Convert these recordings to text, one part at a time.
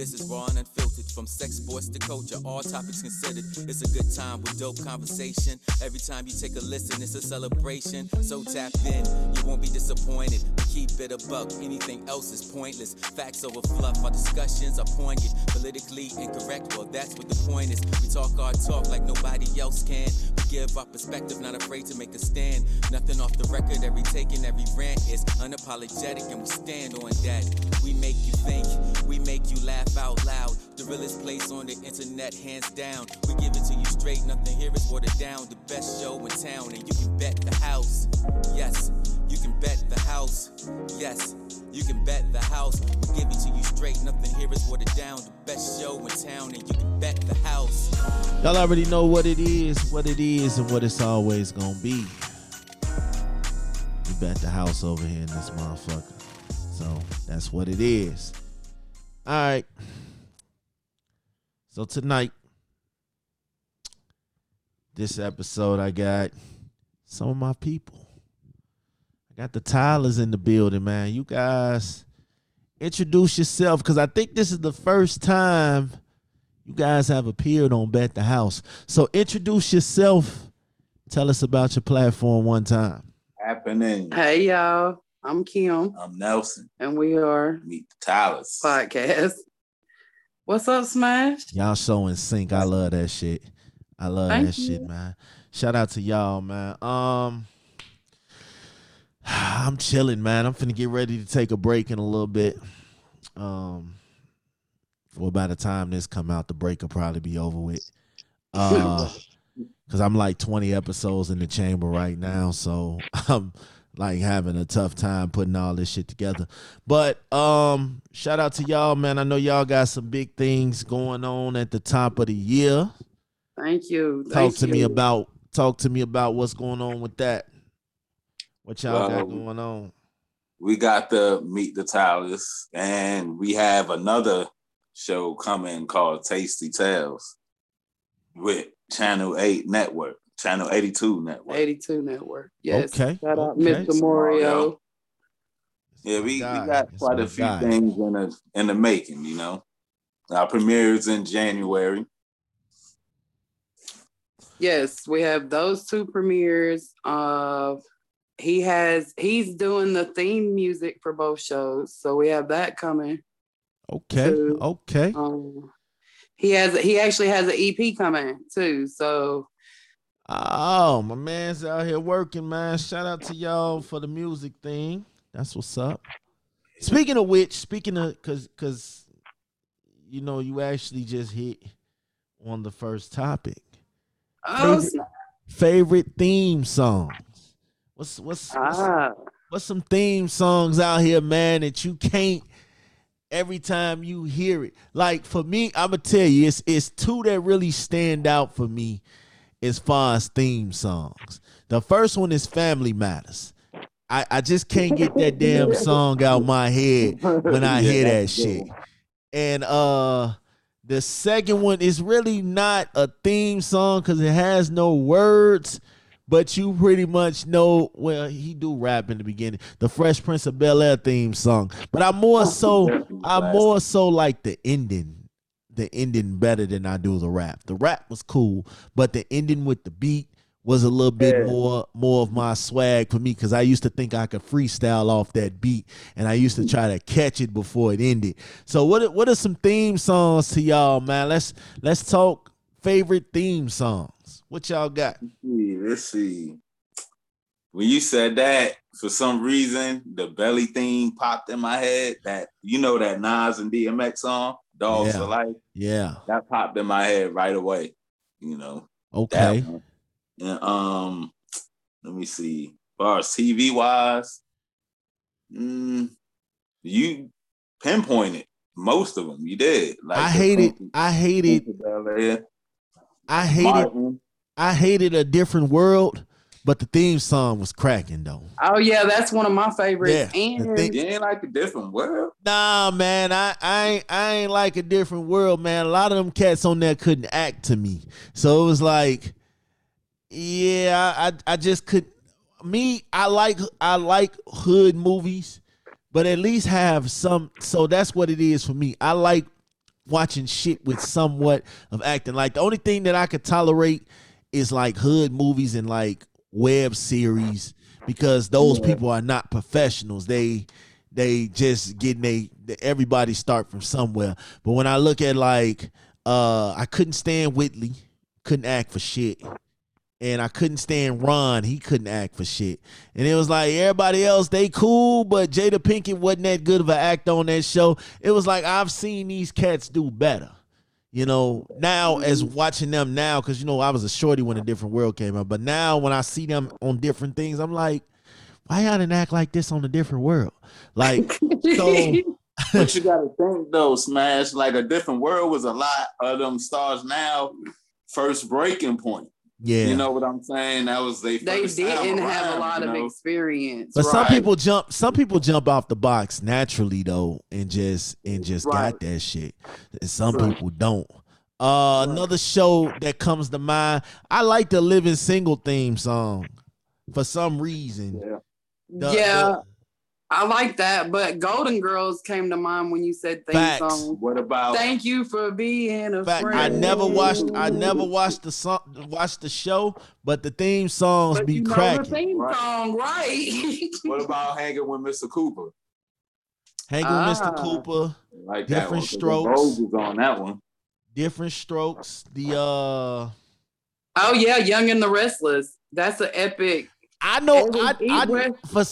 This is raw and unfiltered, from sex, sports to culture, all topics considered. It's a good time with dope conversation. Every time you take a listen, it's a celebration. So tap in, you won't be disappointed. We keep it a buck, anything else is pointless. Facts over fluff, our discussions are poignant. Politically incorrect, well, that's what the point is. We talk our talk like nobody else can. We give our perspective, not afraid to make a stand. Nothing off the record, every take and every rant is unapologetic, and we stand on that. We make you think, we make you laugh out loud. The realest place on the internet, hands down. We give it to you straight, nothing here is watered down. The best show in town, and you can bet the house. Yes, you can bet the house. Yes, you can bet the house. We give it to you straight, nothing here is watered down. The best show in town, and you can bet the house. Y'all already know what it is, what it is, and what it's always gonna be. We bet the house over here in this motherfucker. So that's what it is. All right. So tonight, this episode, I got some of my people. I got the Tylers in the building, man. You guys introduce yourself because I think this is the first time you guys have appeared on Bet the House. So introduce yourself. Tell us about your platform one time. Happening. Hey y'all, I'm Kym, I'm Nelson. and we are Meet the Tylers. podcast. What's up, Smash? Y'all so in sync. I love that shit. I love Thank that shit, man. Shout out to y'all, man. Um I'm chilling, man. I'm finna get ready to take a break in a little bit. Um for by the time this come out, the break will probably be over with. Uh cause I'm like 20 episodes in the chamber right now, so I'm like having a tough time putting all this shit together. But um shout out to y'all, man. I know y'all got some big things going on at the top of the year. Thank you. Talk Thank to me about talk to me about what's going on with that. What y'all got going on? We got the Meet the Tylers, and we have another show coming called Tasty Tales with Channel 8 Network, Channel 82 Network. 82 Network. Yes. Okay, Shout out okay. Mr. Mario. Yeah, we, we got It's quite a few guy. things in the in the making, you know. Our premieres in January. Yes, we have those two premieres. Of he has he's doing the theme music for both shows, so we have that coming. Okay, So, okay. Um, he has he actually has an EP coming too. So Oh, my man's out here working, man. Shout out to y'all for the music thing. That's what's up. Speaking of which, speaking of cause cause you know, you actually just hit on the first topic. oh Favorite- Favorite theme songs. What's what's what's, ah, what's some theme songs out here, man, that you can't every time you hear it. Like for me, I'ma tell you, it's it's two that really stand out for me as far as theme songs. The first one is Family Matters. I, I just can't get that damn song out my head when I hear that that's a good shit. And uh the second one is really not a theme song because it has no words, but you pretty much know. Well, he do rap in the beginning, the Fresh Prince of Bel Air theme song. But I more so, I more so like the ending, the ending better than I do the rap. The rap was cool, but the ending with the beat was a little bit Yeah. more more of my swag for me because I used to think I could freestyle off that beat, and I used to try to catch it before it ended. So what are- what are some theme songs to y'all, man? Let's let's talk favorite theme songs. What y'all got? let's see. When you said that, for some reason, the belly theme popped in my head. That you know that Nas and DMX song, "Dogs Yeah. for Life," Yeah. that popped in my head right away. You know Okay. And um, let me see. Far as TV wise, mm, you pinpointed most of them. You did. Like I hated. I hated. I hated. Martin. I hated a different world, but the theme song was cracking though. oh yeah, that's one of my favorites. Yeah, the and thing- You ain't like a different world. Nah, man, I, I ain't I ain't like a different world, man. A lot of them cats on there couldn't act to me, so it was like, yeah, I I just could. Me, I like I like hood movies, but at least have some. So that's what it is for me. I like watching shit with somewhat of acting. Like the only thing that I could tolerate is like hood movies and like web series because those Yeah. people are not professionals. They they just getting they everybody start from somewhere. But when I look at like uh I couldn't stand Whitley, couldn't act for shit. And I couldn't stand Ron, he couldn't act for shit. And it was like everybody else, they cool, but Jada Pinkett wasn't that good of an actor on that show. It was like I've seen these cats do better. You know, now as mm-hmm. watching them now, because you know, I was a shorty when a different world came out, but now when I see them on different things, I'm like, why y'all didn't act like this on a different world? Like, so But you gotta think though, Smash, like a different world was a lot of them stars now first breaking point. Yeah. You know what I'm saying? That was they they first didn't have a lot you of experience. But some people jump some people jump off the box naturally though and just and just Right. got that shit. And some Right. people don't. Uh another show that comes to mind, I like the Living Single theme song for some reason. Yeah. The- yeah, the- I like that. But Golden Girls came to mind when you said theme Facts. song. What about Thank you for being a fact, friend. I never watched I never watched the song watched the show, but the theme songs But be you know the cracking. theme Right. song, right? what about hanging with Mr. Cooper? Hanging with Ah. Mr. Cooper, Like Different that one, 'cause strokes. Vogue was on that one. different strokes. The uh oh yeah, Young and the Restless. That's an epic. I know It I, I for I,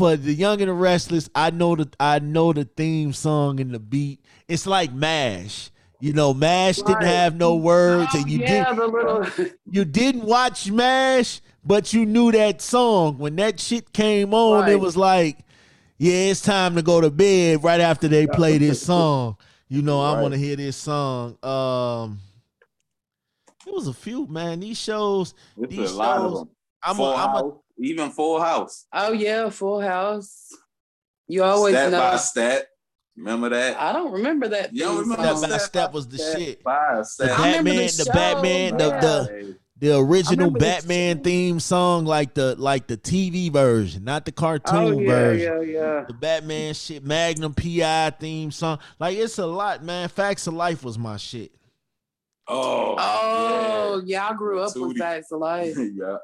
for the young and the restless. I know the I know the theme song and the beat. It's like Mash. You know, Mash didn't Right. have no words, Oh, and you yeah, did the little you didn't watch Mash, but you knew that song when that shit came on. It was like, yeah, it's time to go to bed. Right after they play this song, you know, I want to hear this song. Um, it was a few man. These shows, It's These a lot of shows- them. I'm a, Full I'm a House, even Full House. Oh yeah, Full House. You always step know. by step. Remember that? I don't remember that. You don't remember song. Step by Step was the shit. By The step. I remember Batman, the the, Batman, the, the the original remember the Batman theme song, like the like the TV version, not the oh, cartoon Oh yeah, version. yeah, yeah. The Batman shit, Magnum PI theme song, like it's a lot, man. Facts of Life was my shit. Oh, Oh yeah, I grew up with Facts of Life. yeah.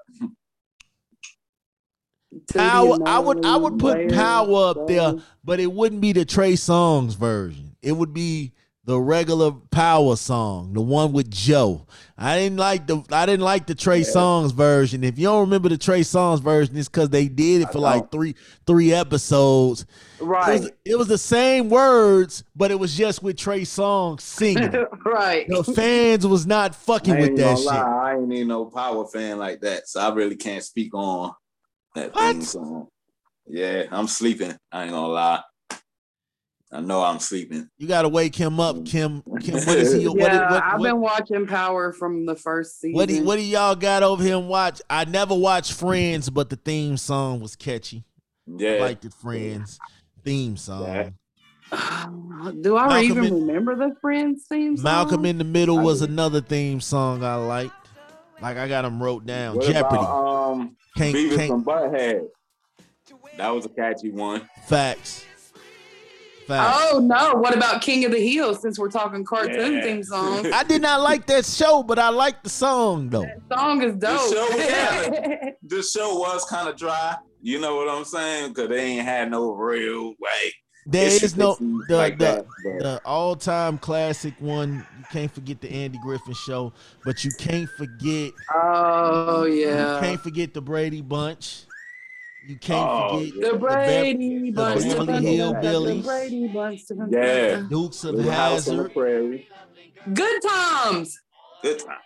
Power, I would I would put Power up there, but it wouldn't be the Trey Songz version. It would be the regular Power song, the one with Joe. I didn't like the I didn't like the Trey Songz version. If you don't remember the Trey Songz version, it's because they did it for like three three episodes. It Right. was, it was the same words, but it was just with Trey Songz singing. right. the fans was not fucking with that shit. lie, I ain't even no power fan like that, so I really can't speak on that What? theme song. Yeah, I'm sleeping. I ain't gonna lie. I know I'm sleeping. You gotta wake him up, Kym. Kym, what is he? Yeah, What, what, I've been watching Power from the first season. what, do, what do y'all got over here and watch? I never watched Friends, but the theme song was catchy. Yeah, I liked it, Friends theme song. Yeah. Do I Malcolm even in- remember the Friends theme song? Malcolm in the Middle was another theme song I liked. Like I got them wrote down. What Jeopardy. about um can't Beavis can't and Butthead? That was a catchy one. facts. Facts. Oh no! What about King of the Hill? Since we're talking cartoon Yeah. theme songs, I did not like that show, but I like the song though. song is dope. show was kinda- show was kind of dry. You know what I'm saying? Because they ain't had no real like. There issues is no the like the, that, the all time classic one. You can't forget the Andy Griffin show, but you can't forget oh yeah. you can't forget the Brady Bunch. You can't Oh, forget the Brady Bunch, the Beverly the Brady Bunch. Yeah. Dukes of Little House on the Hazzard. Prairie. Good times. Good time.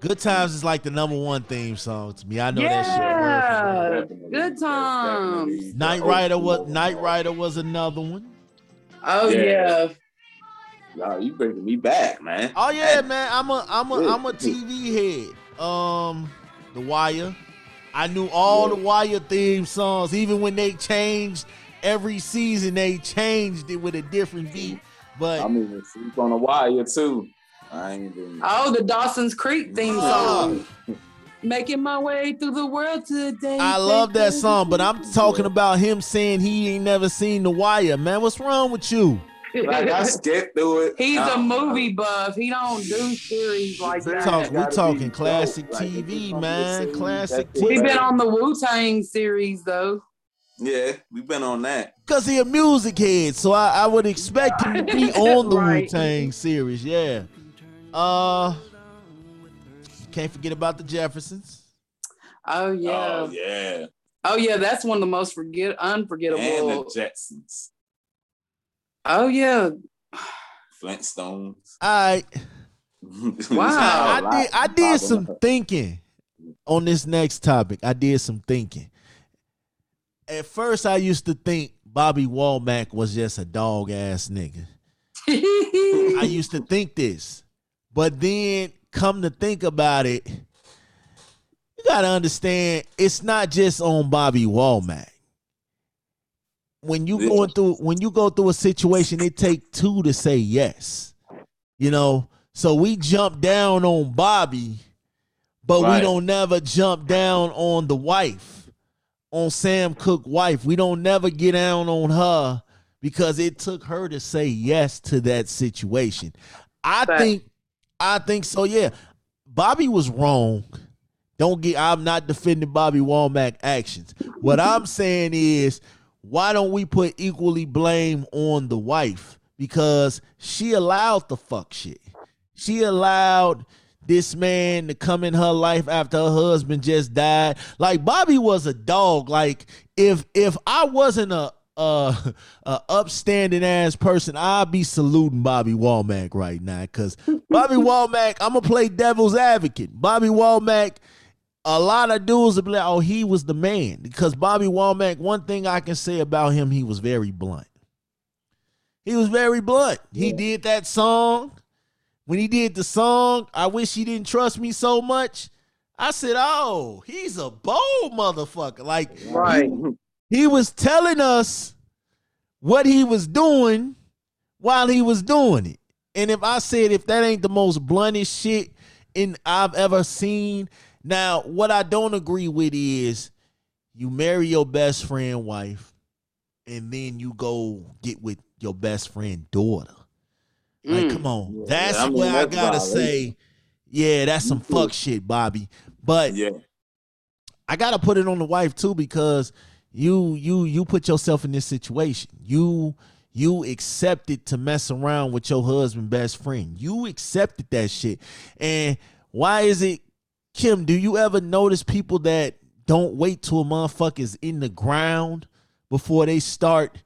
Good Times is like the number one theme song to me. I know that shit. word for word. Yeah, good times. definitely. Knight Rider was one. Knight Rider was another one. Oh Yeah. yeah. Y'all, you bringing me back, man. Oh yeah, man. I'm a I'm a Yeah. I'm a TV head. Um, The Wire. I knew all Yeah. the Wire theme songs, even when they changed every season. They changed it with a different beat. But I'm even sleep on the wire too. I ain't even. Oh, the Dawson's Creek theme song. Making my way through the world today. I love that song. But I'm talking about him saying he ain't never seen The Wire. Man, what's wrong with you? like I skipped through it. He's I a don't know. movie buff. He don't do series like We that. talk, we gotta talking classic dope. Like, if it's TV, gonna be a man. Classic TV. it. We've been on the Wu Tang series though. Yeah, we've been on that. Cause he a music head, so I, I would expect him to be on the Right. Wu Tang series. Yeah. Uh, can't forget about the Jeffersons. Oh yeah. Oh yeah, Oh yeah, that's one of the most forget unforgettable. and the. Jetsons, Oh yeah. Flintstones. All right. Wow. I did I did some thinking on this next topic. I did some thinking. At first, I used to think Bobby Womack was just a dog ass nigga. I used to think this, but then come to think about it, you gotta understand it's not just on Bobby Womack. When you going through when you go through a situation, it take two to say yes. You know, so we jump down on Bobby, but we don't never jump down on the wife, on Sam Cooke wife. We don't never get down on her because it took her to say yes to that situation. I Fact. think I think so, yeah. Bobby was wrong. Don't get I'm not defending Bobby Womack actions. What I'm saying is why don't we put equally blame on the wife? Because she allowed the fuck shit. She allowed this man to come in her life after her husband just died. Like Bobby was a dog. Like if if I wasn't a a, a upstanding ass person, I'd be saluting Bobby Womack right now. Cause Bobby Womack, I'm gonna play devil's advocate. Bobby Womack, a lot of dudes will be like, oh, he was the man. Because Bobby Womack, one thing I can say about him, he was very blunt. He was very blunt. He did that song. When he did the song, I wish he didn't trust me so much. I said, "Oh, he's a bold motherfucker." Like Right. he was telling us what he was doing while he was doing it. And if I said if that ain't the most bluntest shit in I've ever seen, now what I don't agree with is you marry your best friend wife and then you go get with your best friend daughter. Like, Mm. come on. Yeah, that's I mean, where I gotta violation. say, yeah, that's some fuck shit, Bobby. But Yeah, I gotta put it on the wife too because you you you put yourself in this situation. You you accepted to mess around with your husband best friend. You accepted that shit. And why is it, Kym? Do you ever notice people that don't wait till a motherfucker's in the ground before they start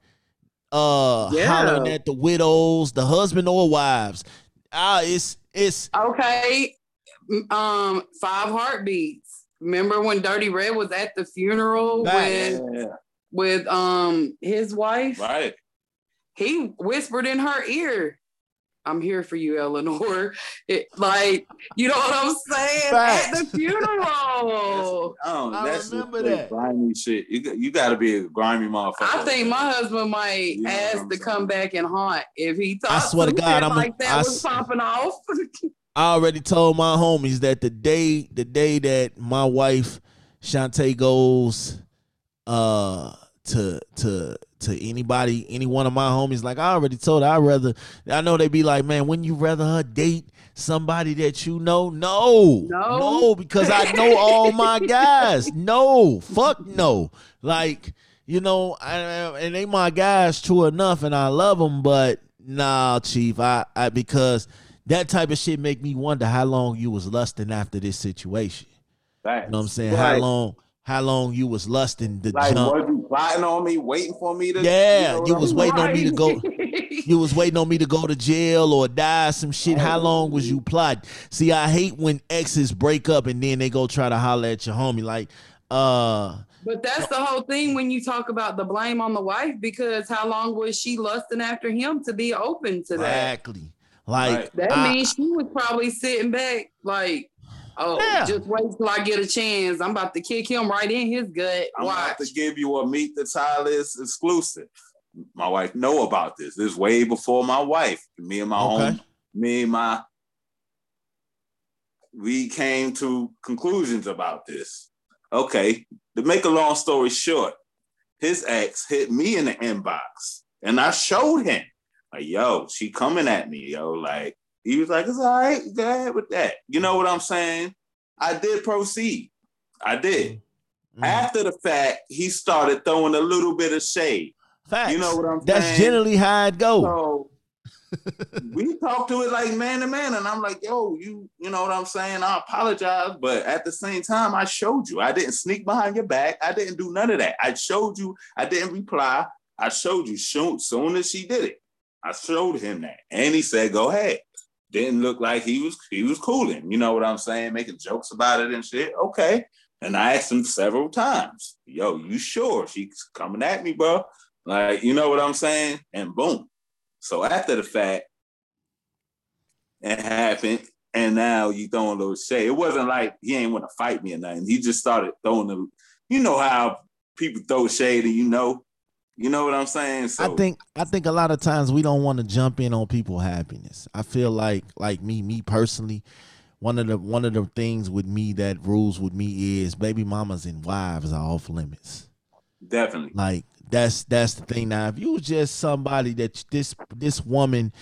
uh Yeah. hollering at the widows, the husband or wives? Ah, it's it's Okay. Um, five heartbeats. Remember when Dirty Red was at the funeral Right. with yeah, with um his wife? right. He whispered in her ear, I'm here for you, Eleanor. It, like, you know what I'm saying? Facts. At the funeral. Oh, I that's remember some that. grimy shit. You got, you got to be a grimy motherfucker. I think my husband might You know ask to saying? come back and haunt if he I talks swear to God, shit I'm a- like that I was s- popping off. I already told my homies that the day the day that my wife Shantae goes uh to to to anybody, any one of my homies, like I already told her, I rather I know they be like, man, wouldn't you rather her date somebody that you know? No. No. No, because I know all my guys. No. Fuck no. Like, you know, I, and they my guys true enough and I love them, but nah, chief, I, I because that type of shit make me wonder how long you was lusting after this situation. You know what I'm saying? How long how long you was lusting the Like, jump. was you plotting on me, waiting for me to? Yeah, know what you I was mean? waiting on me to go. You was waiting on me to go to jail or die some shit. How long was you plotting? See, I hate when exes break up and then they go try to holler at your homie. Like, uh, But that's the whole thing when you talk about the blame on the wife because how long was she lusting after him to be open to that? exactly. Like Right. That I- means she was probably sitting back like, oh, Yeah. just wait till I get a chance. I'm about to kick him right in his gut. I'm about to give you a meet the Tyler's exclusive. My wife know about this. This is way before my wife. Me and my Okay. home, me and my we came to conclusions about this. Okay, to make a long story short, his ex hit me in the inbox, and I showed him. Like, yo, she coming at me, yo. Like, he was like, it's all right, go ahead with that. You know what I'm saying? I did proceed. I did. Mm-hmm. After the fact, he started throwing a little bit of shade. Facts. You know what I'm That's saying? That's generally how it goes. So we talked to it like man to man, and I'm like, yo, you, you know what I'm saying? I apologize, but at the same time, I showed you. I didn't sneak behind your back. I didn't do none of that. I showed you. I didn't reply. I showed you. Soon, soon as she did it, I showed him that, and he said, "Go ahead." Didn't look like he was he was cooling. You know what I'm saying? Making jokes about it and shit. Okay. And I asked him several times, "Yo, you sure she's coming at me, bro?" Like, you know what I'm saying? And boom. So after the fact, it happened, and now you throwing a little shade. It wasn't like he ain't want to fight me or nothing. He just started throwing the, you know how people throw shade, and you know, you know what I'm saying? So I think I think a lot of times we don't want to jump in on people's happiness. I feel like like me, me personally, one of the one of the things with me that rules with me is baby mamas and wives are off limits. Definitely. Like that's that's the thing. Now, if you was just somebody that this this woman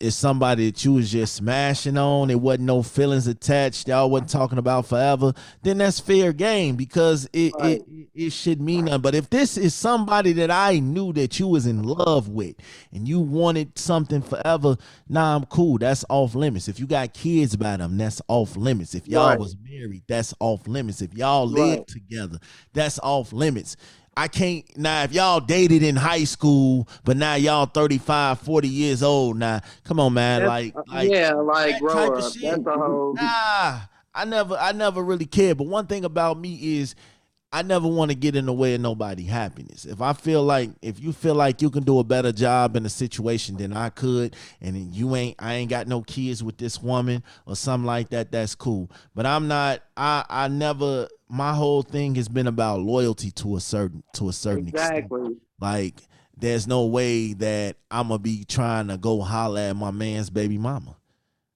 is somebody that you was just smashing on, it wasn't no feelings attached, y'all wasn't talking about forever, then that's fair game because it, right. it it should mean nothing. But if this is somebody that I knew that you was in love with and you wanted something forever, nah, I'm cool. That's off limits. If you got kids by them, that's off limits. If y'all right. was married, that's off limits. If y'all right. lived together, that's off limits. I can't now if y'all dated in high school, but now y'all 35, 40 years old now. Come on, man. That's, like, uh, like yeah, like grow up. That's a whole Nah, I never I never really cared. But one thing about me is I never want to get in the way of nobody' happiness. If I feel like if you feel like you can do a better job in a situation than I could, and you ain't I ain't got no kids with this woman or something like that, that's cool. But I'm not I I never my whole thing has been about loyalty to a certain to a certain exactly. extent. Like there's no way that I'm gonna be trying to go holler at my man's baby mama.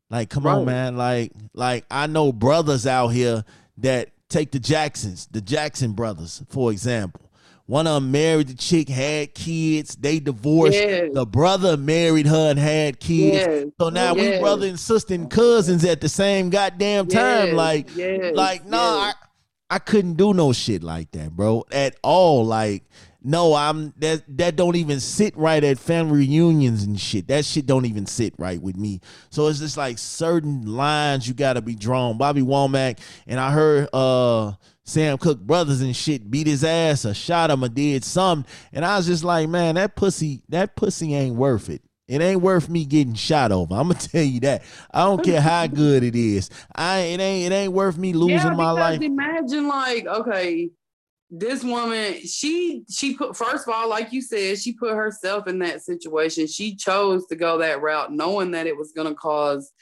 Like, come right. on, man. Like, like I know brothers out here that Take the Jacksons, the Jackson brothers, for example. One of them married the chick, had kids. They divorced. Yes. The brother married her and had kids. Yes. So now yes. we brother and sister and cousins at the same goddamn time. Like, like, no, nah, I, couldn't do no shit like that, bro, at all. Like, no, I'm that that don't even sit right at family reunions and shit. That shit don't even sit right with me. So it's just like certain lines you gotta be drawn. Bobby Womack and I heard uh Sam Cooke brothers and shit beat his ass or shot him or did something. And I was just like, man, that pussy, that pussy ain't worth it. It ain't worth me getting shot over. I'm gonna tell you that. I don't care how good it is. I it ain't it ain't worth me losing yeah, my life. Imagine like, okay, this woman she she put first of all like you said she put herself in that situation she chose to go that route knowing that it was going to cause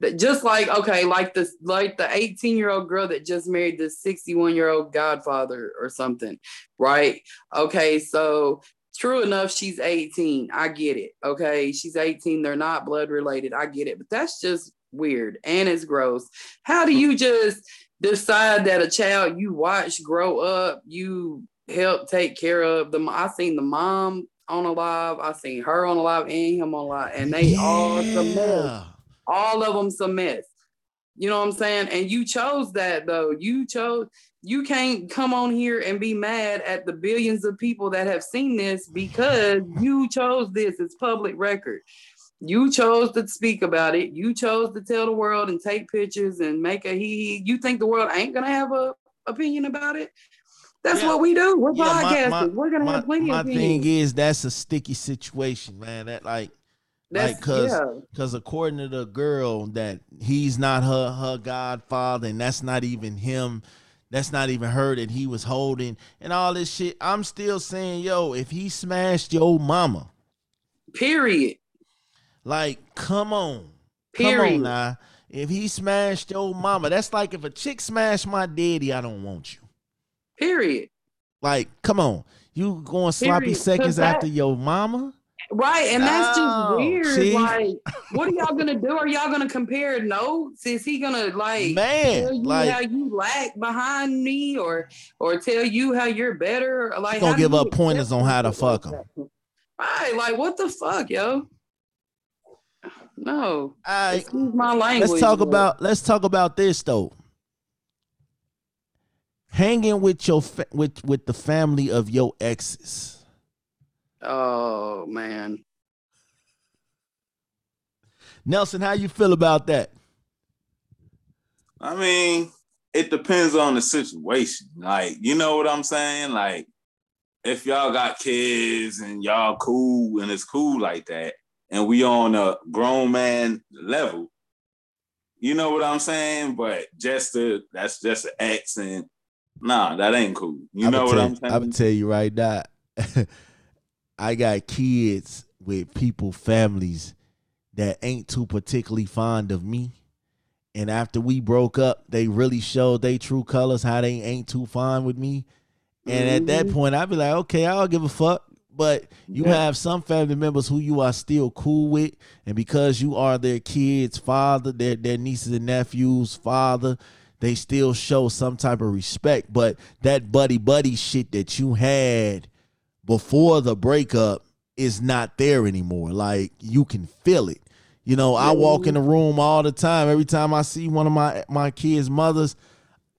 that just like okay like this like the 18 year old girl that just married the 61 year old godfather or something right okay so true enough she's 18 i get it okay she's 18 they're not blood related i get it but that's just weird and it's gross how do you just decide that a child you watch grow up, you help take care of them. I seen the mom on a live, I seen her on a live and him on a live, and they yeah. all some mess. All of them some mess. You know what I'm saying? And you chose that though. You chose you can't come on here and be mad at the billions of people that have seen this because you chose this. It's public record. You chose to speak about it. You chose to tell the world and take pictures and make a he. You think the world ain't gonna have a opinion about it? That's yeah. what we do. We're yeah, podcasters. My, my, We're gonna my, have plenty my of thing is that's a sticky situation, man. That like that's, like cause because according to the girl that he's not her her godfather and that's not even him that's not even her that he was holding and all this shit i'm still saying yo if he smashed your mama period like, come on. Period. Come on now. If he smashed your mama, that's like if a chick smashed my daddy, I don't want you. Period. Like, come on. You going sloppy Period. seconds after your mama? Right, and that's just weird. See? Like, what are y'all gonna do? Are y'all gonna compare notes? Is he gonna like man tell you like, how you lack behind me, or or tell you how you're better? Like, gonna give up pointers on how to fuck him. Right, like what the fuck, yo? No. I, Excuse my language. let's talk but- about let's talk about this though. Hanging with your fa- with with the family of your exes. Oh man. Nelson, how you feel about that? I mean, it depends on the situation. Like, you know what I'm saying? Like, if y'all got kids and y'all cool and it's cool like that, and we on a grown man level, you know what I'm saying? But just to that's just an accent. nah, that ain't cool. You I'ma know what tell, I'm saying? I'm gonna tell you right now. I got kids with people, families that ain't too particularly fond of me. And after we broke up, they really showed they true colors, how they ain't too fond with me. And at that Mhm. point, I'd be like, okay, I don't give a fuck. But you Yeah. have some family members who you are still cool with, and because you are their kids' father, their their nieces and nephews' father, they still show some type of respect. But that buddy buddy shit that you had before the breakup is not there anymore. Like you can feel it. You know, I walk in the room all the time. Every time I see one of my my kids' mothers,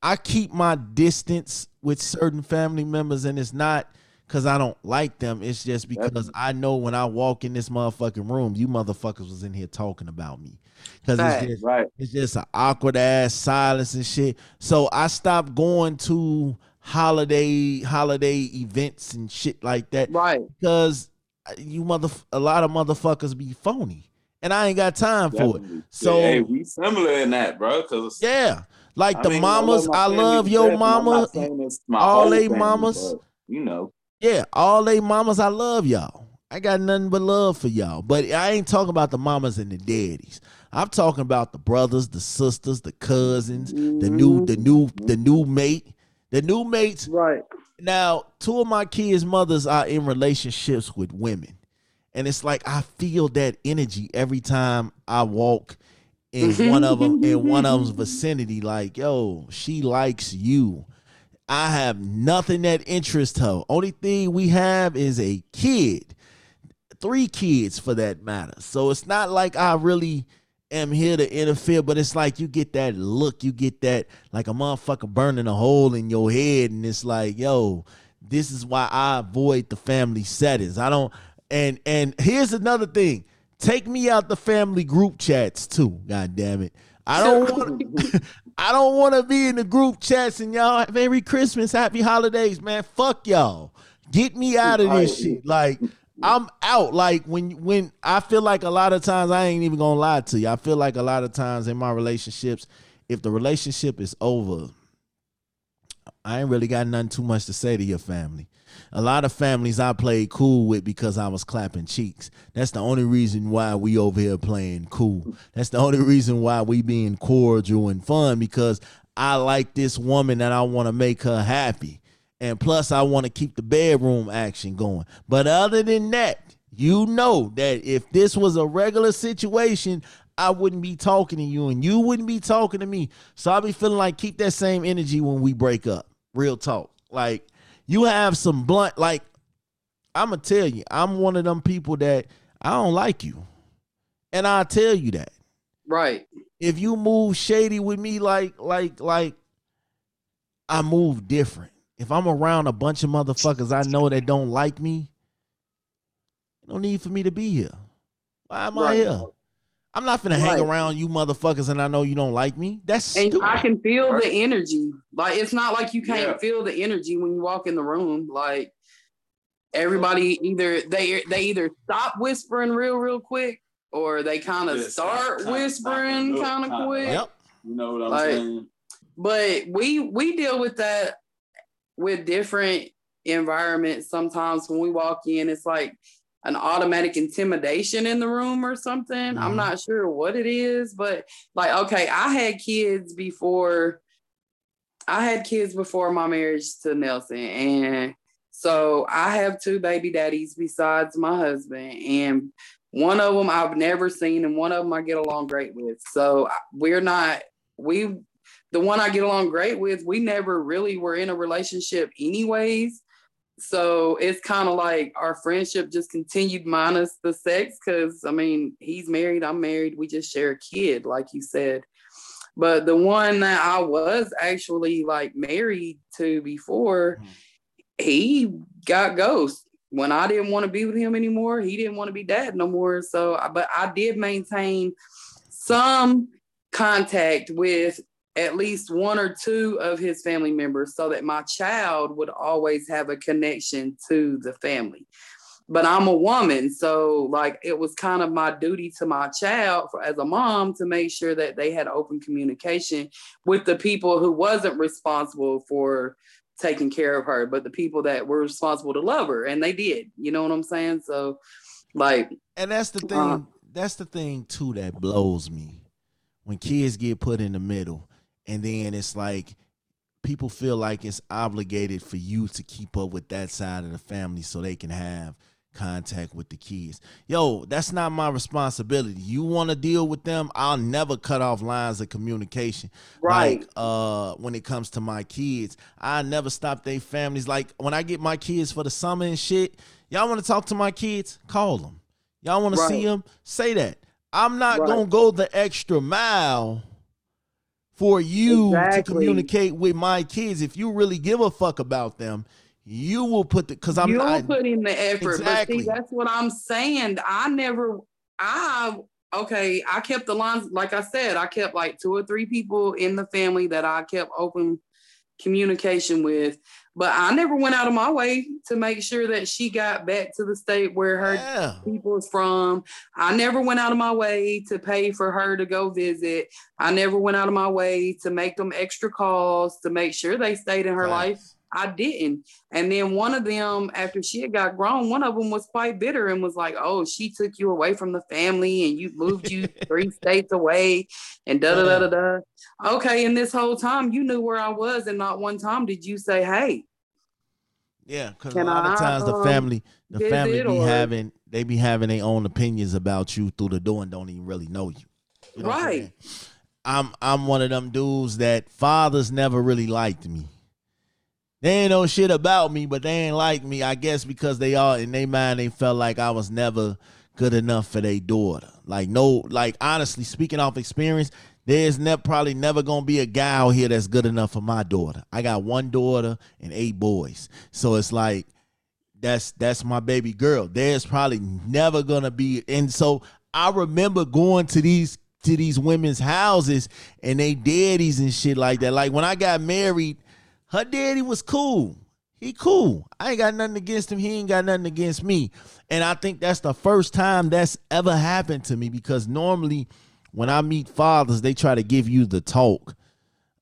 I keep my distance with certain family members, and it's not because I don't like them. It's just because I know when I walk in this motherfucking room, you motherfuckers was in here talking about me. Because it's just, Right. it's just an awkward ass silence and shit. So I stopped going to holiday holiday events and shit like that Right. because uh, you mother a lot of motherfuckers be phony, and I ain't got time for it. So- hey, we similar in that, bro. Cause Yeah, like I the mean, mamas, I love to your death, mama. not saying it's my all they family, mamas. You know, Yeah, all they mamas, I love y'all. I got nothing but love for y'all. But I ain't talking about the mamas and the daddies. I'm talking about the brothers, the sisters, the cousins, the new, the new, the mm-hmm. new mate, the new mates. Right. Now, two of my kids' mothers are in relationships with women. And it's like I feel that energy every time I walk in one of them in one of them's vicinity. Like, yo, she likes you. I have nothing that interests her. Only thing we have is a kid, three kids for that matter. So it's not like I really am here to interfere, but it's like you get that look, you get that like a motherfucker burning a hole in your head, and it's like, yo, this is why I avoid the family settings. I don't. And and here's another thing: take me out the family group chats too. God damn it. I don't want. I don't want to be in the group chats and y'all. Merry Christmas, Happy Holidays, man. Fuck y'all. Get me out of this shit. Like I'm out. Like when when I feel like a lot of times I ain't even gonna lie to you. I feel like a lot of times in my relationships, if the relationship is over, I ain't really got nothing too much to say to your family. A lot of families I played cool with because I was clapping cheeks. That's the only reason why we over here playing cool. That's the only reason why we being cordial and fun because I like this woman and I want to make her happy. And plus I want to keep the bedroom action going. But other than that, you know that if this was a regular situation, I wouldn't be talking to you and you wouldn't be talking to me. So I'll be feeling like keep that same energy when we break up. Real talk. Like you have some blunt, like I'm gonna tell you, I'm one of them people that I don't like you. And I'll tell you that. Right. If you move shady with me like like like I move different. If I'm around a bunch of motherfuckers I know that don't like me, no need for me to be here. Why am I here? I'm not gonna hang around you motherfuckers and I know you don't like me. That's And stupid. I can feel the energy. Like it's not like you can't Yeah. feel the energy when you walk in the room. Like everybody either they they either stop whispering real real quick or they kind of Yeah, stop, start stop, whispering kind of quick. Yep. you know what I'm Like- saying? But we we deal with that with different environments sometimes when we walk in it's like an automatic intimidation in the room or something. I'm Mhm. not sure what it is, but like okay, I had kids before I had kids before my marriage to Nelson and so I have two baby daddies besides my husband and one of them I've never seen and one of them I get along great with. So we're not we the one I get along great with, we never really were in a relationship anyways. so it's kind of like our friendship just continued minus the sex because I mean he's married, I'm married, we just share a kid, like you said. But the one that I was actually like married to before, mm-hmm. he got ghost. When I didn't want to be with him anymore, he didn't want to be dad no more. So, but I did maintain some contact with at least one or two of his family members so that my child would always have a connection to the family. But I'm a woman, so like it was kind of my duty to my child for, as a mom to make sure that they had open communication with the people who wasn't responsible for taking care of her, but the people that were responsible to love her, and they did. You know what I'm saying? So, like, and that's the thing. Uh, that's the thing too that blows me when kids get put in the middle and then it's like people feel like it's obligated for you to keep up with that side of the family so they can have contact with the kids. Yo, that's not my responsibility. You want to deal with them, I'll never cut off lines of communication. Right. Like uh when it comes to my kids, I never stop their families like when I get my kids for the summer and shit, y'all want to talk to my kids? Call them. Y'all want right. to see them? Say that. I'm not right. going to go the extra mile for you exactly. to communicate with my kids. If you really give a fuck about them, you will put the because I'm you'll put in the effort. Exactly. But see, that's what I'm saying. I never I okay, I kept the lines, like I said, I kept like two or three people in the family that I kept open communication with but I never went out of my way to make sure that she got back to the state where her yeah. people is from. I never went out of my way to pay for her to go visit. I never went out of my way to make them extra calls to make sure they stayed in her right. life. I didn't. And then one of them, after she had got grown, one of them was quite bitter and was like, "Oh, she took you away from the family and you moved you three states away, and da da da da da." Okay, and this whole time you knew where I was, and not one time did you say, "Hey." Yeah, because a lot I, of times the um, family, the family be or... having, they be having their own opinions about you through the door and don't even really know you. you know right. I'm I'm one of them dudes that fathers never really liked me. They ain't know shit about me, but they ain't like me. I guess because they all in their mind they felt like I was never good enough for their daughter. Like no, like honestly speaking off experience, there's ne- probably never gonna be a guy out here that's good enough for my daughter. I got one daughter and eight boys, so it's like that's that's my baby girl. There's probably never gonna be, and so I remember going to these to these women's houses and they daddies and shit like that. Like when I got married, her daddy was cool. He cool. I ain't got nothing against him. He ain't got nothing against me. And I think that's the first time that's ever happened to me because normally when I meet fathers, they try to give you the talk.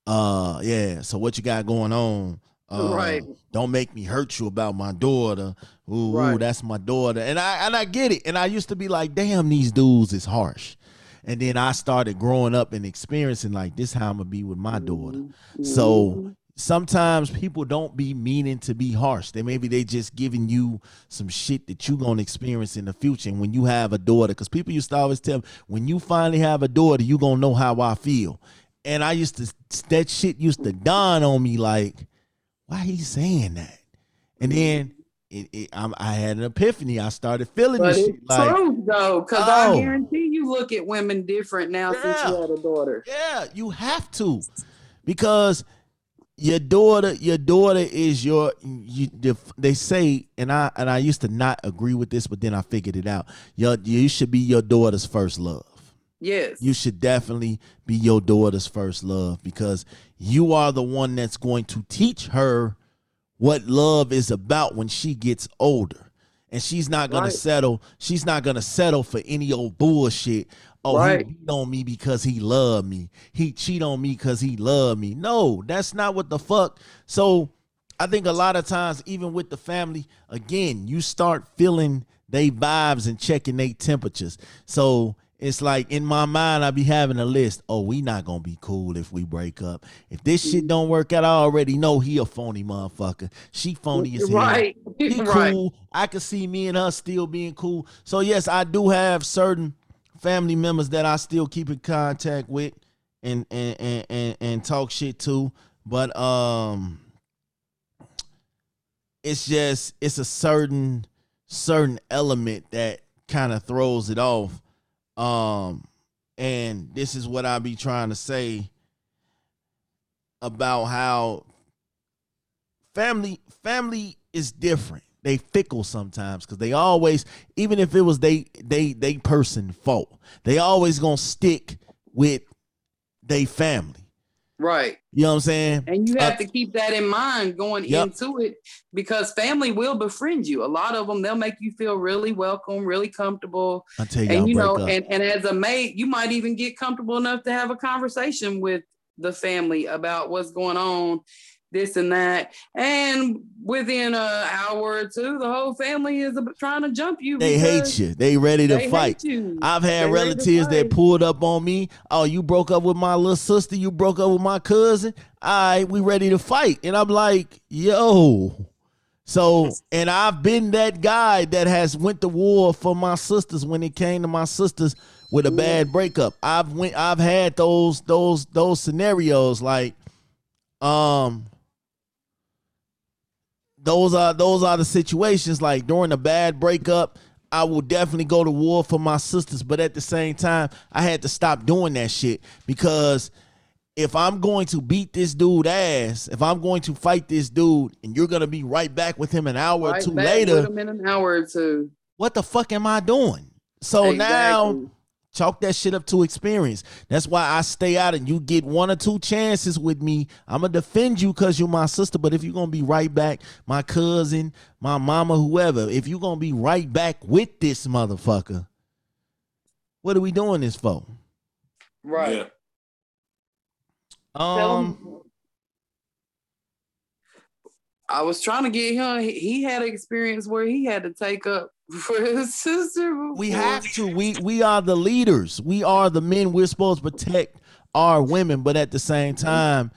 Uh, yeah. So what you got going on? Uh, right. Don't make me hurt you about my daughter. Ooh, right. ooh, that's my daughter. And I and I get it. And I used to be like, damn, these dudes is harsh. And then I started growing up and experiencing like this how I'm gonna be with my daughter. Mm-hmm. So sometimes people don't be meaning to be harsh. They maybe they just giving you some shit that you gonna experience in the future. And when you have a daughter, because people used to always tell me, when you finally have a daughter, you gonna know how I feel. And I used to that shit used to dawn on me like, why he saying that? And then it, it, i had an epiphany. I started feeling but this shit. Like, true though, because oh, I guarantee you look at women different now yeah, since you had a daughter. Yeah, you have to, because your daughter your daughter is your you, they say and i and i used to not agree with this but then i figured it out. Your you should be your daughter's first love. Yes. You should definitely be your daughter's first love because you are the one that's going to teach her what love is about when she gets older. And she's not gonna right. settle she's not gonna settle for any old bullshit oh, right. he beat on me because he loved me. He cheat on me because he loved me. No, that's not what the fuck. So I think a lot of times, even with the family, again, you start feeling they vibes and checking their temperatures. So it's like in my mind, I be having a list. Oh, we not gonna be cool if we break up. If this shit mm-hmm. don't work out, I already know he a phony motherfucker. She phony as hell. Right. He cool. Right. I could see me and her still being cool. So yes, I do have certain family members that I still keep in contact with and and and and, and talk shit to. But um it's just it's a certain certain element that kind of throws it off. Um, and this is what I be trying to say about how family family is different. They fickle sometimes because they always, even if it was they they they person fault, they always gonna stick with they family. Right. You know what I'm saying? And you have Uh, to keep that in mind going Yep. into it because family will befriend you. A lot of them, they'll make you feel really welcome, really comfortable. Until y'all and you break know, up. and, and as a mate, you might even get comfortable enough to have a conversation with the family about what's going on, this and that. And within an hour or two, the whole family is trying to jump you. they hate you. They ready to they fight. I've had to relatives that pulled up on me. Oh, you broke up with my little sister. You broke up with my cousin. All right, we ready to fight. And I'm like, yo. So, and I've been that guy that has went to war for my sisters when it came to my sisters with a bad breakup. I've went I've had those those those scenarios like um those are those are the situations like during a bad breakup i will definitely go to war for my sisters but at the same time i had to stop doing that shit because if i'm going to beat this dude ass if i'm going to fight this dude and you're going to be right back with him an hour or two later with them in an hour or two. what the fuck am i doing so now Exactly. Chalk that shit up to experience. That's why I stay out and you get one or two chances with me. I'm gonna defend you because you're my sister. But if you're gonna be right back, my cousin, my mama, whoever, if you're gonna be right back with this motherfucker, what are we doing this for? right. Yeah. Um, I was trying to get him. He, he had an experience where he had to take up for his sister. we have to. We we are the leaders. We are the men. We're supposed to protect our women, but at the same time,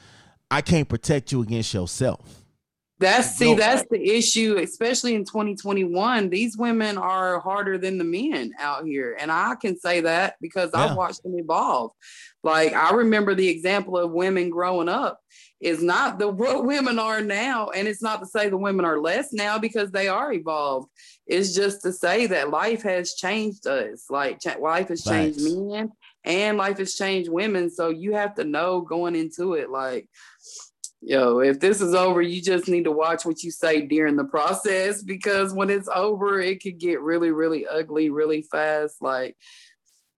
I can't protect you against yourself. That's see, that's the issue, especially in 2021. These women are harder than the men out here. And I can say that because Yeah. I've watched them evolve. Like I remember the example of women growing up is not the what women are now. And it's not to say the women are less now because they are evolved. It's just to say that life has changed us. Like life has changed Facts. men and life has changed women. So you have to know going into it, like, yo, if this is over, you just need to watch what you say during the process because when it's over, it could get really, really ugly really fast. Like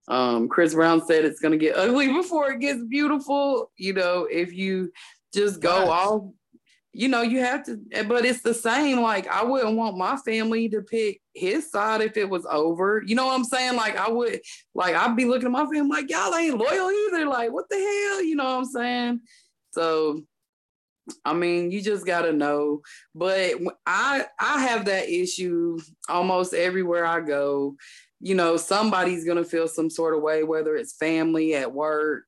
um, Chris Brown said, it's going to get ugly before it gets beautiful. You know, if you just go all, you know, you have to, eh, but it's the same. Like, I wouldn't want my family to pick his side if it was over. You know what I'm saying? Like, I would, like, I'd be looking at my family like, y'all ain't loyal either. Like, what the hell? You know what I'm saying? So, I mean, you just gotta know. But I, I have that issue almost everywhere I go. You know, somebody's gonna feel some sort of way, whether it's family, at work,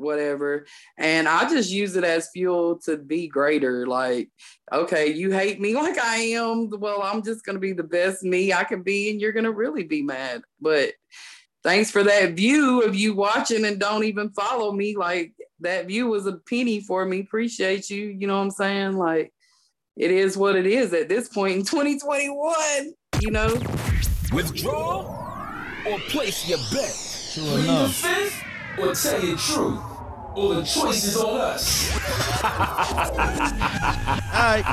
whatever. And I just use it as fuel to be greater. Like, okay, you hate me like I am. Well, I'm just gonna be the best me I can be, and you're gonna really be mad. But thanks for that view of you watching and don't even follow me. Like that view was a penny for me. Appreciate you. You know what I'm saying? Like it is what it is at this point in 2021. You know, Withdraw or place your bet. True Plead the enough. fifth or tell your truth. All the choice is on us. All right.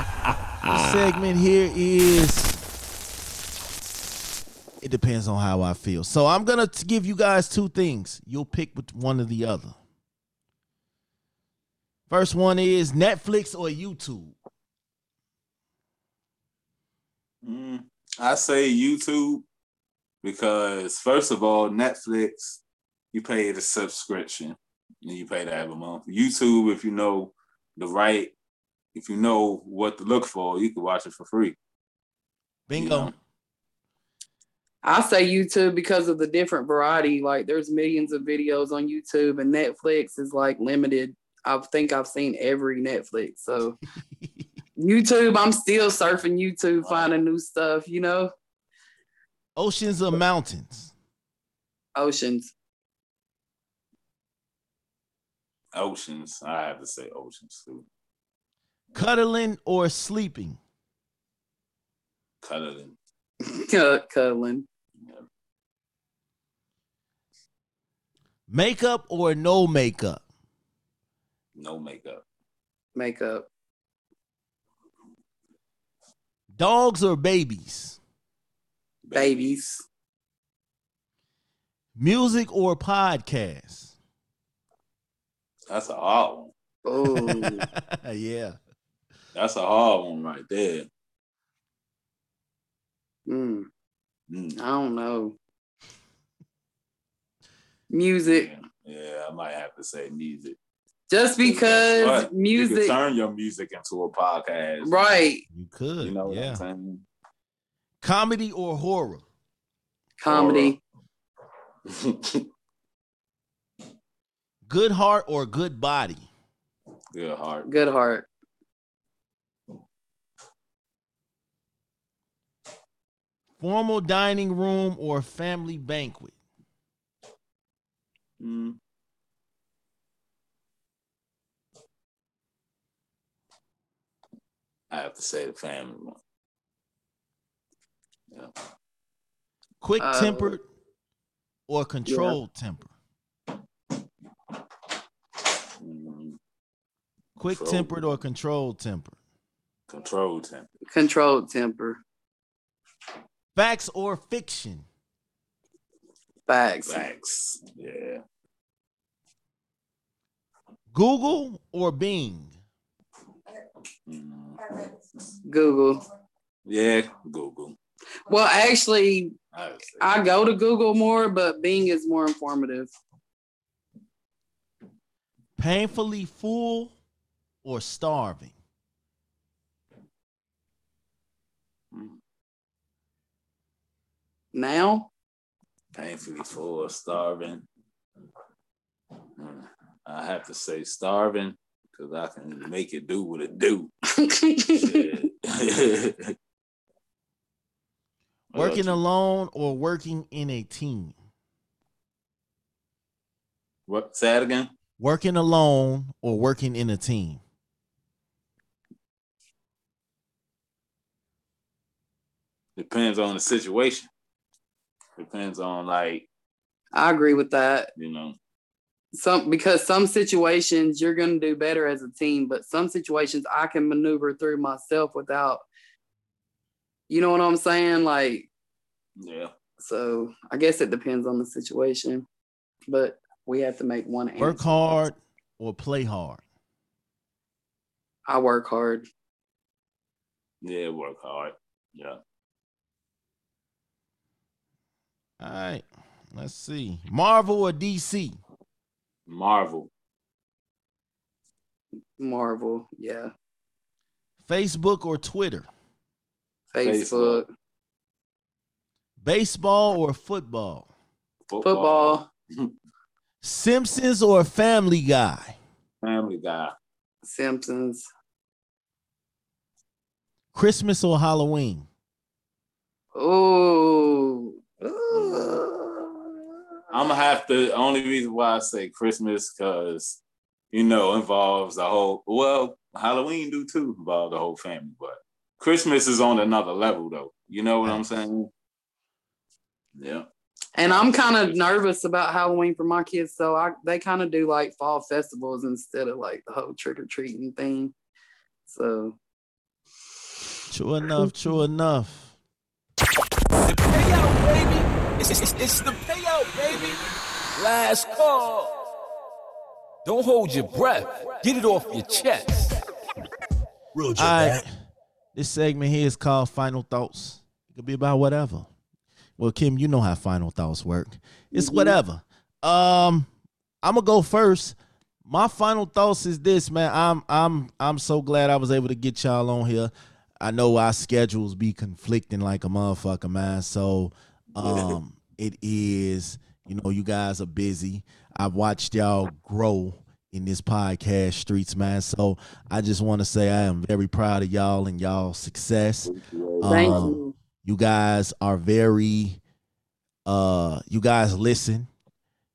This segment here is. It depends on how I feel. So I'm gonna give you guys two things. You'll pick with one or the other. First one is Netflix or YouTube. Mm, I say YouTube because first of all, Netflix, you pay the subscription and you pay that every month. YouTube, if you know the right, if you know what to look for, you can watch it for free. Bingo. Yeah. I say YouTube because of the different variety. Like there's millions of videos on YouTube, and Netflix is like limited. I think I've seen every Netflix. So YouTube, I'm still surfing YouTube, finding new stuff. You know, Oceans or mountains. oceans. Oceans, I have to say oceans too. Cuddling or sleeping. Cuddling. Cuddling. Makeup or no makeup? No makeup. Makeup. Dogs or babies? Babies. Music or podcast? That's a hard one. Oh, yeah. That's a hard one right there. mm, Mm. I don't know. Music. Yeah, yeah, I might have to say music. Just because But You music, turn your music into a podcast. right? You could. You know what yeah. I'm saying? Comedy or horror? Comedy. Good heart or good body? Good heart. Good heart. Formal dining room or family banquet? Mm. I have to say the family one. Yeah. Quick Uh, tempered or controlled temper? Mm. Quick Controlled. tempered or controlled temper? Control temper. Controlled temper. Facts or fiction? Facts. Facts. Yeah. Google or Bing? Mm. Google. Yeah, Google. Well, actually, I I go to Google more, but Bing is more informative. Painfully full or starving? Now, painfully full or starving. Mm. I have to say starving because I can make it do what it do. Yeah. What about Working alone or working in a team? What? Say that again. Working alone or working in a team? Depends on the situation. Depends on like I agree with that. you know. Some because some situations you're going to do better as a team, but some situations I can maneuver through myself without. You know what I'm saying? Like, Yeah. so I guess it depends on the situation, but we have to make one answer. Work hard or play hard? I work hard. Yeah. Work hard. Yeah. All right. Let's see. Marvel or DC? Marvel. Marvel, yeah. Facebook or Twitter? Facebook, Baseball or football? football, Simpsons or Family Guy? Family Guy. Simpsons, Christmas or Halloween? oh, I'm gonna have to. Only reason why I say Christmas because you know involves the whole. Well, Halloween do too involve the whole family, but Christmas is on another level though. You know what I'm saying? Yeah. And I'm kind of nervous about Halloween for my kids, so I they kind of do like fall festivals instead of like the whole trick or treating thing. So True enough, true enough. The payout, baby. It's, it's, it's the payout, baby. Last call. Don't hold your breath. Get it off your chest. Real All right. This segment here is called Final Thoughts. It could be about whatever. Well, Kym, you know how final thoughts work. It's whatever. Um, I'm gonna go first. My final thoughts is this, man. I'm I'm I'm so glad I was able to get y'all on here. I know our schedules be conflicting like a motherfucker, man. So um it is, you know, you guys are busy. I've watched y'all grow in this podcast streets, man. So I just want to say I am very proud of y'all and y'all success. thank Um, you. You guys are very uh you guys listen.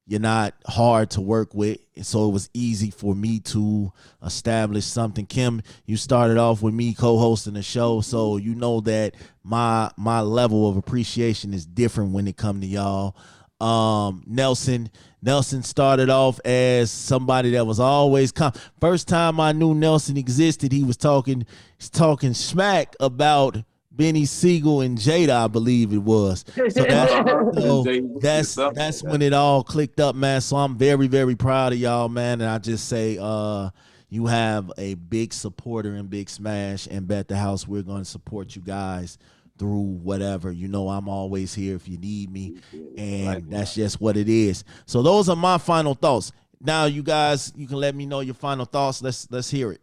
You're not hard to work with. So it was easy for me to establish something. Kym, you started off with me co-hosting the show, so you know that my my level of appreciation is different when it come to y'all. Um, Nelson, Nelson started off as somebody that was always com- first time I knew Nelson existed, he was talking talking smack about Benny Siegel and Jada, I believe it was. So, that, so that's that's when it all clicked up, man. So I'm very very proud of y'all, man. And I just say, uh, you have a big supporter in Big Smash and Bet the House. We're going to support you guys through whatever. You know, I'm always here if you need me, and that's just what it is. So those are my final thoughts. Now, you guys, you can let me know your final thoughts. Let's let's hear it.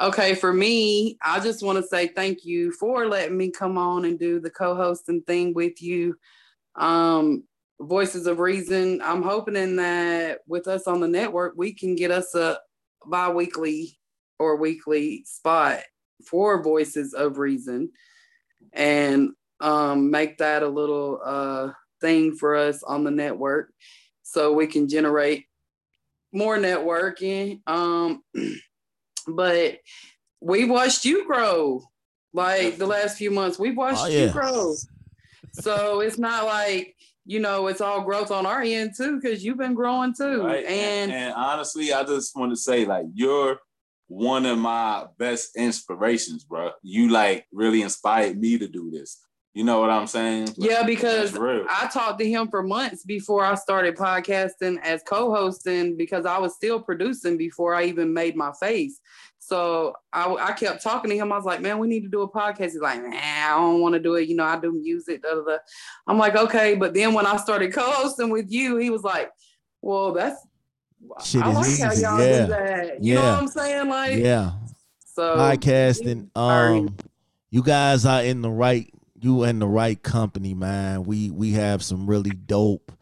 Okay, for me, I just want to say thank you for letting me come on and do the co-hosting thing with you. Um, Voices of Reason. I'm hoping that with us on the network, we can get us a bi-weekly or weekly spot for Voices of Reason and um, make that a little uh, thing for us on the network so we can generate more networking. Um, but we watched you grow like the last few months. We've watched oh, yeah. you grow. So it's not like you know it's all growth on our end too because you've been growing too. Right. And, and, and honestly, I just want to say like you're one of my best inspirations, bro. You like really inspired me to do this. You know what I'm saying? Like, yeah, because I talked to him for months before I started podcasting as co-hosting because I was still producing before I even made my face. So I, I kept talking to him. I was like, man, we need to do a podcast. He's like, man, I don't want to do it. You know, I do music. Da, da, da. I'm like, okay. But then when I started co-hosting with you, he was like, well, that's Shit I like easy. how y'all yeah. do that. You yeah. know what I'm saying? Like, yeah. So podcasting. Um, you guys are in the right you in the right company, man. We we have some really dope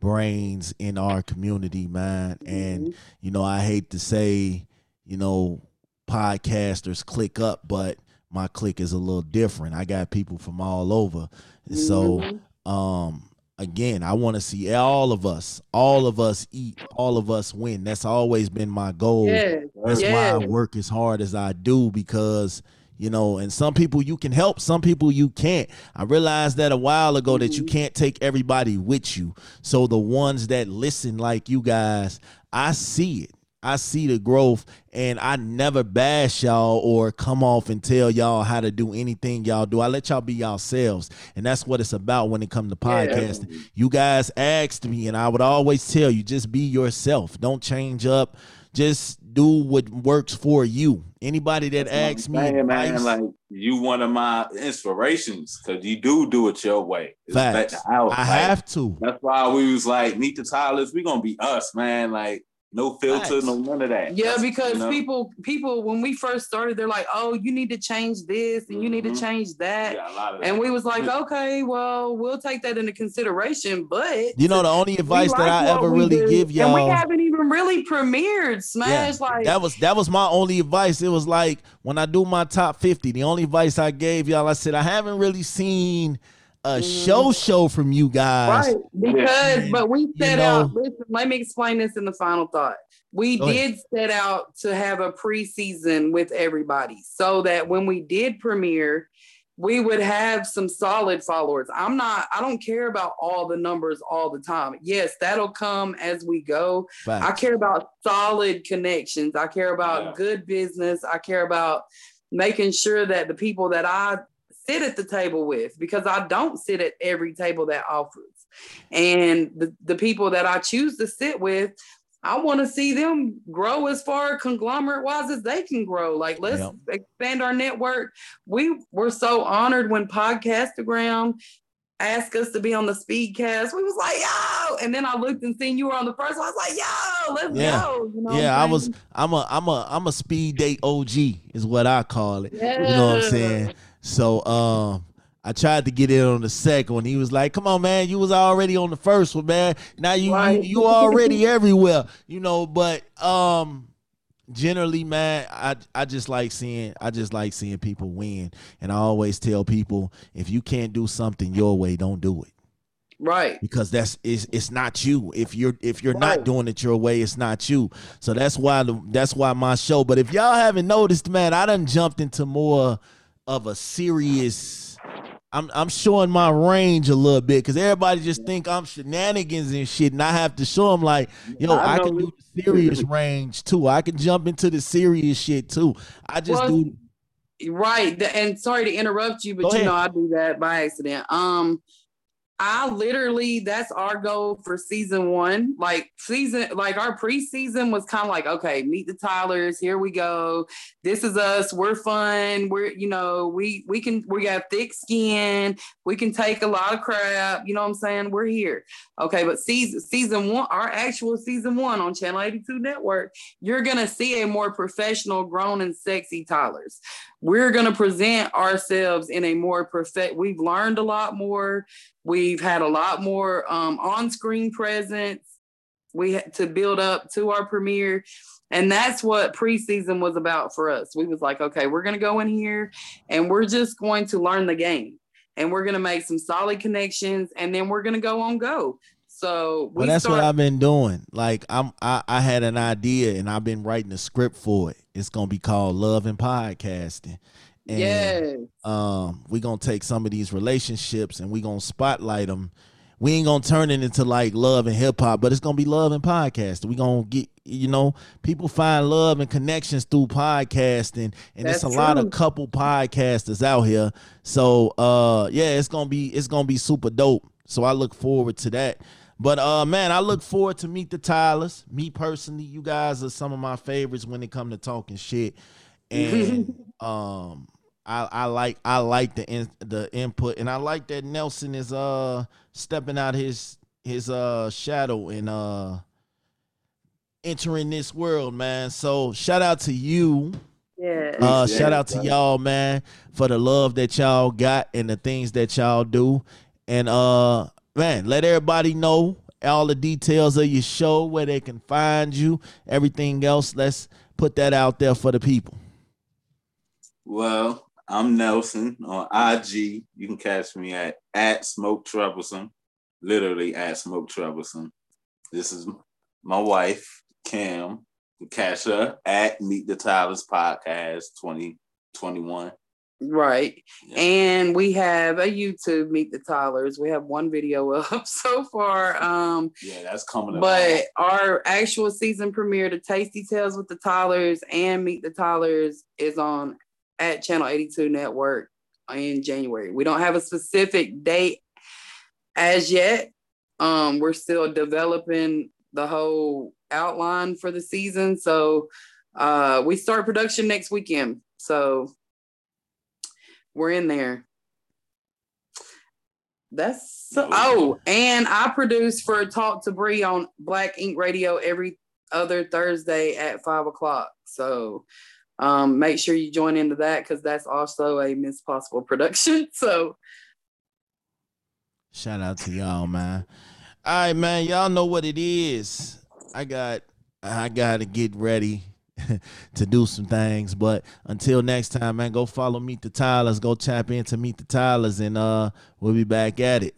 brains in our community, man. And mm-hmm. you know, I hate to say, you know, podcasters click up, but my click is a little different. I got people from all over. Mm-hmm. So um again, I want to see all of us, all of us eat, all of us win. That's always been my goal. That's why I work as hard as I do because you know and some people you can help some people you can't i realized that a while ago that you mm-hmm. can't take everybody with you so the ones that listen like you guys i see it I see the growth and I never bash y'all or come off and tell y'all how to do anything y'all do. I let y'all be yourselves. And that's what it's about when it comes to podcasting. Yeah. You guys asked me and I would always tell you just be yourself. Don't change up just do what works for you. Anybody that asks me, saying, man, like you one of my inspirations because you do do it your way. It's Facts. I like, have to. That's why we was like, meet the Tylers. We gonna be us, man. Like no filter, no none of that. Yeah, That's, because you know? people, people, when we first started, they're like, "Oh, you need to change this and mm-hmm. you need to mm-hmm. change that." Yeah, that. And we was like, "Okay, well, we'll take that into consideration." But you know, the only advice like that I ever really do. give y'all, and we haven't even really premiered Smash. Yeah, like that was that was my only advice. It was like when I do my top fifty, the only advice I gave y'all, I said I haven't really seen a mm-hmm. show show from you guys. Right. Because, but we set you know, out, listen, let me explain this in the final thought. We did set out to have a preseason with everybody so that when we did premiere, we would have some solid followers. I'm not, I don't care about all the numbers all the time. Yes, that'll come as we go. Facts. I care about solid connections. I care about yeah. good business. I care about making sure that the people that I sit at the table with because I don't sit at every table that offers. And the, the people that I choose to sit with, I want to see them grow as far conglomerate wise as they can grow. Like let's yep. expand our network. We were so honored when Podcastagram asked us to be on the speedcast. We was like, yo, and then I looked and seen you were on the first one. I was like, yo, let's yeah. go. You know yeah, I was I'm a I'm a I'm a speed date OG is what I call it. Yeah. You know what I'm saying? So um I tried to get in on the second one. He was like, "Come on, man, you was already on the first one, man. Now you right. you, you already everywhere, you know." But um, generally, man, I I just like seeing I just like seeing people win, and I always tell people if you can't do something your way, don't do it. Right. because that's it's, it's not you if you're if you're Right. not doing it your way it's not you so that's why the, that's why my show but if y'all haven't noticed man i done jumped into more of a serious i'm i'm showing my range a little bit because everybody just think i'm shenanigans and shit and i have to show them like yo I i, can do the serious range too i can jump into the serious shit too i just Well, do Right. The- And sorry to interrupt you, but Go you ahead. know I do that by accident. Um I literally that's our goal for season one. Like season, like our preseason was kind of like, okay, meet the Tylers, here we go. This is us, we're fun. We're, you know, we we can we got thick skin, we can take a lot of crap, you know what I'm saying? We're here. Okay, but season season one, our actual season one on Channel 82 Network, you're gonna see a more professional, grown and sexy Tylers. We're gonna present ourselves in a more perfect. We've learned a lot more. We've had a lot more um, on-screen presence. We had to build up to our premiere, and that's what preseason was about for us. We was like, okay, we're gonna go in here, and we're just going to learn the game, and we're gonna make some solid connections, and then we're gonna go on go. So we Well, that's start, what I've been doing. Like I'm, I, I had an idea and I've been writing a script for it. It's gonna be called Love and Podcasting. And yes, um, we gonna take some of these relationships and we're gonna spotlight them. We ain't gonna turn it into like love and hip hop, but it's gonna be love and podcasting. We gonna get, you know, people find love and connections through podcasting, and That's it's a lot of couple podcasters out here. So, uh, yeah, it's gonna be it's gonna be super dope. So I look forward to that. But uh man, I look forward to meet the Tylers. Me personally, you guys are some of my favorites when it come to talking shit. And um I, I like I like the in, the input and I like that Nelson is uh stepping out his his uh shadow and uh entering this world, man. So shout out to you. yeah. Uh, Yeah, shout out to y'all, man, for the love that y'all got and the things that y'all do. And uh, man, let everybody know all the details of your show, where they can find you, everything else. Let's put that out there for the people. Well, I'm Nelson on IG. You can catch me at at Smoke Troublesome, literally at Smoke Troublesome. This is my wife, Kym. You catch her at Meet the Tylers Podcast 2021. Right. Yeah. And we have a YouTube Meet the Tylers. We have one video up so far. Um, Yeah, that's coming up. but our actual season premiere, The Tasty Tales with the Tylers and Meet the Tylers, is on at Channel 82 Network in January. We don't have a specific date as yet. Um, we're still developing the whole outline for the season. So uh we start production next weekend. So we're in there. That's so, oh, and I produce for Talk to Bree on Black Ink Radio every other Thursday at five o'clock. So um make sure you join into that because that's also a Miss Possible production. So Shout out to y'all, man. All right, man. Y'all know what it is. I got I gotta get ready to do some things. But until next time, man, go follow Meet the Tylers. Go tap into Meet the Tylers and uh we'll be back at it.